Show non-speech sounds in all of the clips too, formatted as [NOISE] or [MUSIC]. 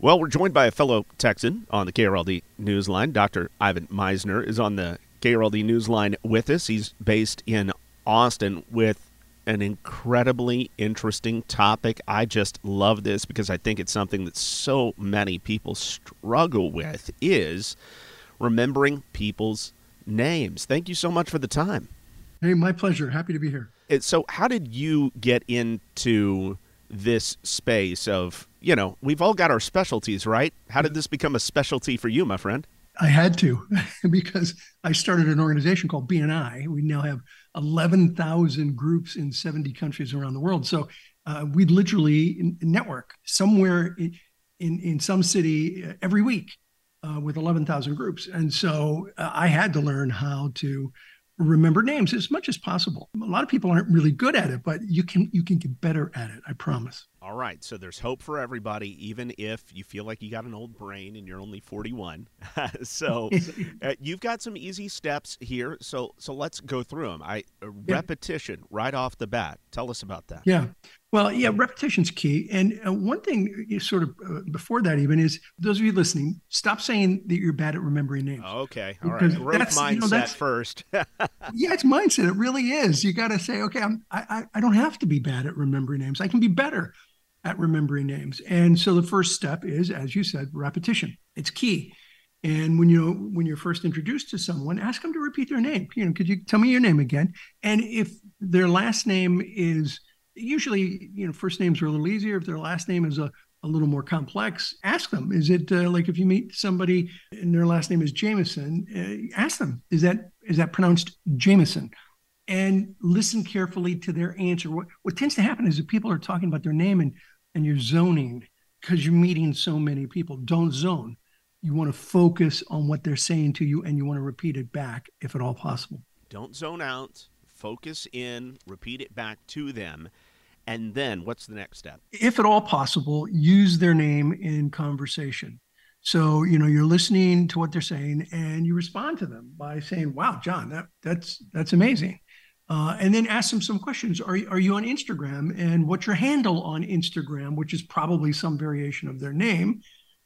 Well, we're joined by a fellow Texan on the KRLD Newsline. Dr. Ivan Misner is on the KRLD Newsline with us. He's based in Austin with an incredibly interesting topic. I just love this because I think it's something that so many people struggle with is remembering people's names. Thank you so much for the time. Hey, my pleasure. Happy to be here. Uh, so, how did you get into this space of, you know, we've all got our specialties, right? How did this become a specialty for you, my friend? I had to [LAUGHS] because I started an organization called BNI. We now have 11,000 groups in 70 countries around the world. So uh, we literally network somewhere in, in, in some city uh, every week uh, with 11,000 groups. And so uh, I had to learn how to remember names as much as possible. A lot of people aren't really good at it, but you can you can get better at it. I promise. All right, so there's hope for everybody, even if you feel like you got an old brain and you're only 41. [LAUGHS] so [LAUGHS] uh, you've got some easy steps here. So so let's go through them. I uh, yeah. repetition right off the bat. Tell us about that. Yeah. Well, yeah, repetition's key. And uh, one thing, uh, sort of uh, before that, even is those of you listening, stop saying that you're bad at remembering names. Okay, all right. Growth mindset you know, first. [LAUGHS] yeah, it's mindset. It really is. You got to say, okay, I'm, I, I don't have to be bad at remembering names. I can be better at remembering names. And so the first step is, as you said, repetition. It's key. And when you when you're first introduced to someone, ask them to repeat their name. You know, could you tell me your name again? And if their last name is usually, you know, first names are a little easier. If their last name is a, a little more complex, ask them. Is it uh, like if you meet somebody and their last name is Jameson, uh, ask them, is that is that pronounced Jameson? And listen carefully to their answer. What what tends to happen is if people are talking about their name and and you're zoning because you're meeting so many people. Don't zone. You want to focus on what they're saying to you and you want to repeat it back if at all possible. Don't zone out. Focus in, repeat it back to them. And then what's the next step? If at all possible, use their name in conversation. So, you know, you're listening to what they're saying and you respond to them by saying, "Wow, John, that that's that's amazing." Uh, and then ask them some questions. Are, are you on Instagram? And what's your handle on Instagram, which is probably some variation of their name.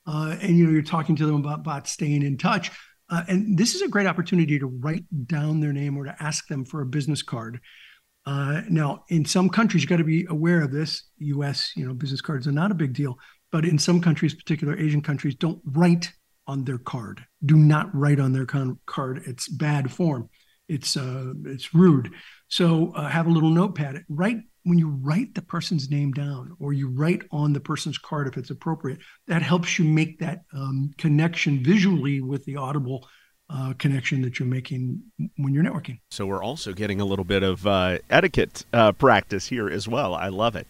Uh, and you know, you're talking to them about, about staying in touch. Uh, and this is a great opportunity to write down their name or to ask them for a business card. Uh, now, in some countries, you got to be aware of this. U.S., you know, business cards are not a big deal, but in some countries, particular Asian countries, don't write on their card. Do not write on their con- card. It's bad form it's uh, it's rude. So uh, have a little notepad. Write when you write the person's name down, or you write on the person's card if it's appropriate. That helps you make that um, connection visually with the audible uh, connection that you're making when you're networking. So we're also getting a little bit of uh, etiquette uh, practice here as well. I love it.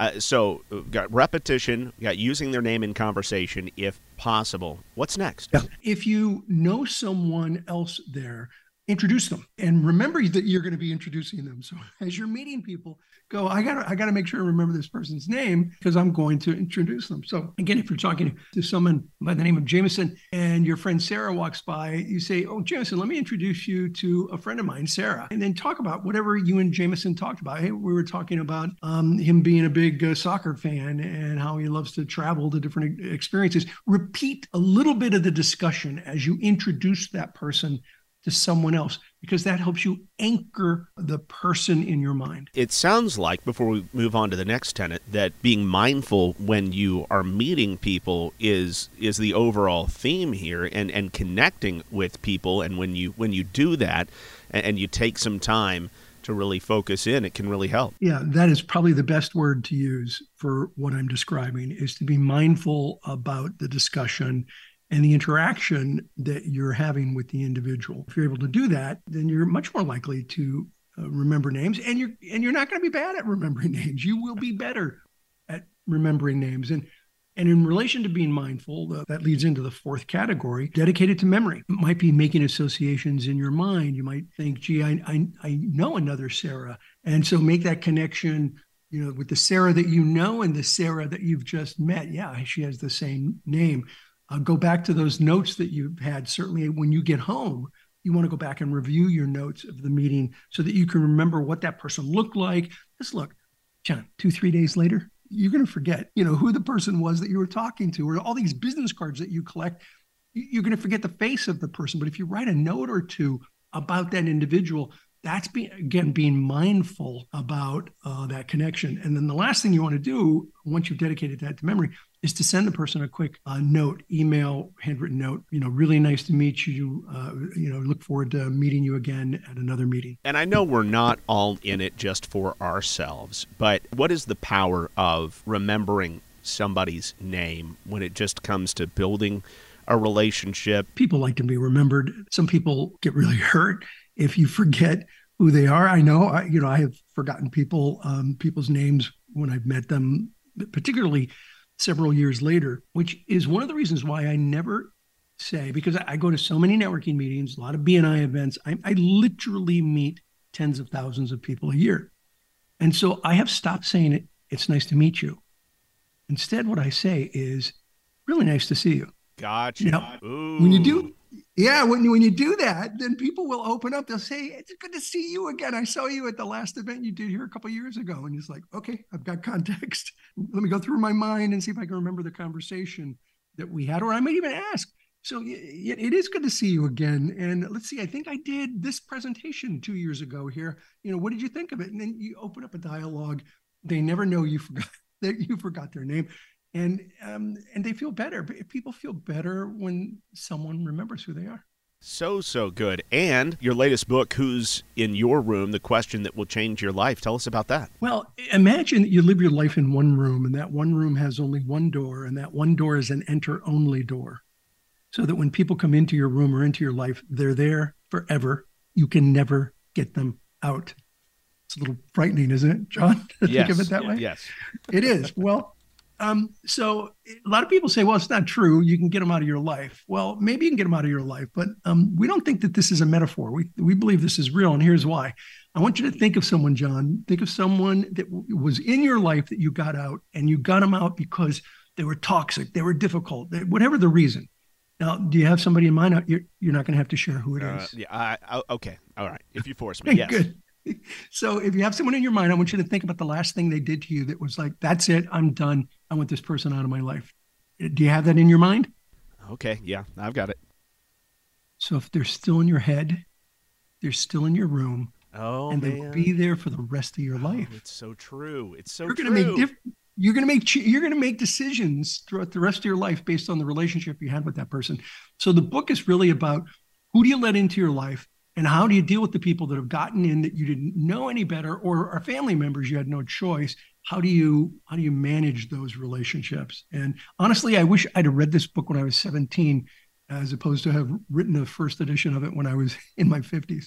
Uh, so got repetition, got using their name in conversation if possible. What's next? Yeah. If you know someone else there, introduce them. And remember that you're going to be introducing them. So as you're meeting people go i gotta i gotta make sure i remember this person's name because i'm going to introduce them. So again if you're talking to someone by the name of jameson and your friend sarah walks by you say oh jameson let me introduce you to a friend of mine sarah. And then talk about whatever you and jameson talked about. Hey we were talking about um, him being a big uh, soccer fan and how he loves to travel to different experiences. Repeat a little bit of the discussion as you introduce that person to someone else because that helps you anchor the person in your mind. It sounds like, before we move on to the next tenet, that being mindful when you are meeting people is is the overall theme here, and and connecting with people. And when you when you do that, and, and you take some time to really focus in, it can really help. Yeah, that is probably the best word to use for what I'm describing is to be mindful about the discussion and the interaction that you're having with the individual. If you're able to do that, then you're much more likely to uh, remember names and you're and you're not going to be bad at remembering [LAUGHS] names. You will be better at remembering names and and in relation to being mindful, that leads into the fourth category, dedicated to memory. It might be making associations in your mind. You might think, gee, I, I, I know another Sarah. And so make that connection, you know, with the Sarah that you know and the Sarah that you've just met. Yeah, she has the same name. Uh, go back to those notes that you've had. Certainly, when you get home, you want to go back and review your notes of the meeting so that you can remember what that person looked like. Just look, John, two, three days later, you're going to forget, you know, who the person was that you were talking to, or all these business cards that you collect. You're going to forget the face of the person. But if you write a note or two about that individual, that's being again being mindful about uh, that connection and then the last thing you want to do once you've dedicated that to memory is to send the person a quick uh, note email handwritten note you know really nice to meet you uh, you know look forward to meeting you again at another meeting. And i know we're not all in it just for ourselves but what is the power of remembering somebody's name when it just comes to building a relationship? People like to be remembered. Some people get really hurt if you forget who they are. I know, I, you know, I have forgotten people, um, people's names when I've met them, particularly several years later, which is one of the reasons why I never say because I go to so many networking meetings, a lot of BNI events. I, I literally meet tens of thousands of people a year, and so I have stopped saying it. It's nice to meet you. Instead, what I say is, really nice to see you. Gotcha. You know, when you do yeah, when you, when you do that, then people will open up. They'll say, "It's good to see you again. I saw you at the last event you did here a couple years ago." And it's like, "Okay, I've got [LAUGHS] context. Let me go through my mind and see if I can remember the conversation that we had." Or I might even ask, "So it is good to see you again." And let's see, I think I did this presentation two years ago here. You know, what did you think of it? And then you open up a dialogue. They never know you forgot [LAUGHS] that you forgot their name and um, and they feel better. People feel better when someone remembers who they are. So so good. And your latest book, "Who's in Your Room: The Question That Will Change Your Life." Tell us about that. Well, imagine that you live your life in one room, and that one room has only one door, and that one door is an enter-only door, so that when people come into your room or into your life, they're there forever. You can never get them out. It's a little frightening, isn't it, John? [LAUGHS] To yes. think of it that way. Yes, it is. Well. Um, so a lot of people say, well, it's not true. You can get them out of your life. Well, maybe you can get them out of your life, but um, we don't think that this is a metaphor. We, we believe this is real. And here's why. I want you to think of someone, John. Think of someone that w- was in your life that you got out and you got them out because they were toxic, they were difficult, they, whatever the reason. Now, do you have somebody in mind? You're, you're not going to have to share who it uh, is. Yeah. I, I, okay. All right. If you force me. [LAUGHS] Yes. Good [LAUGHS] so if you have someone in your mind, I want you to think about the last thing they did to you that was like, that's it, I'm done. I want this person out of my life. Do you have that in your mind? Okay, yeah, I've got it. So if they're still in your head, they're still in your room. Oh, and man. they will be there for the rest of your oh, life. It's so true. It's so you're gonna make diff- you're gonna make you're gonna make decisions throughout the rest of your life based on the relationship you had with that person. So the book is really about who do you let into your life and how do you deal with the people that have gotten in that you didn't know any better or are family members you had no choice how do you how do you manage those relationships? And honestly i wish i'd have read this book when i was 17 as opposed to have written the first edition of it when i was [LAUGHS] in my 50s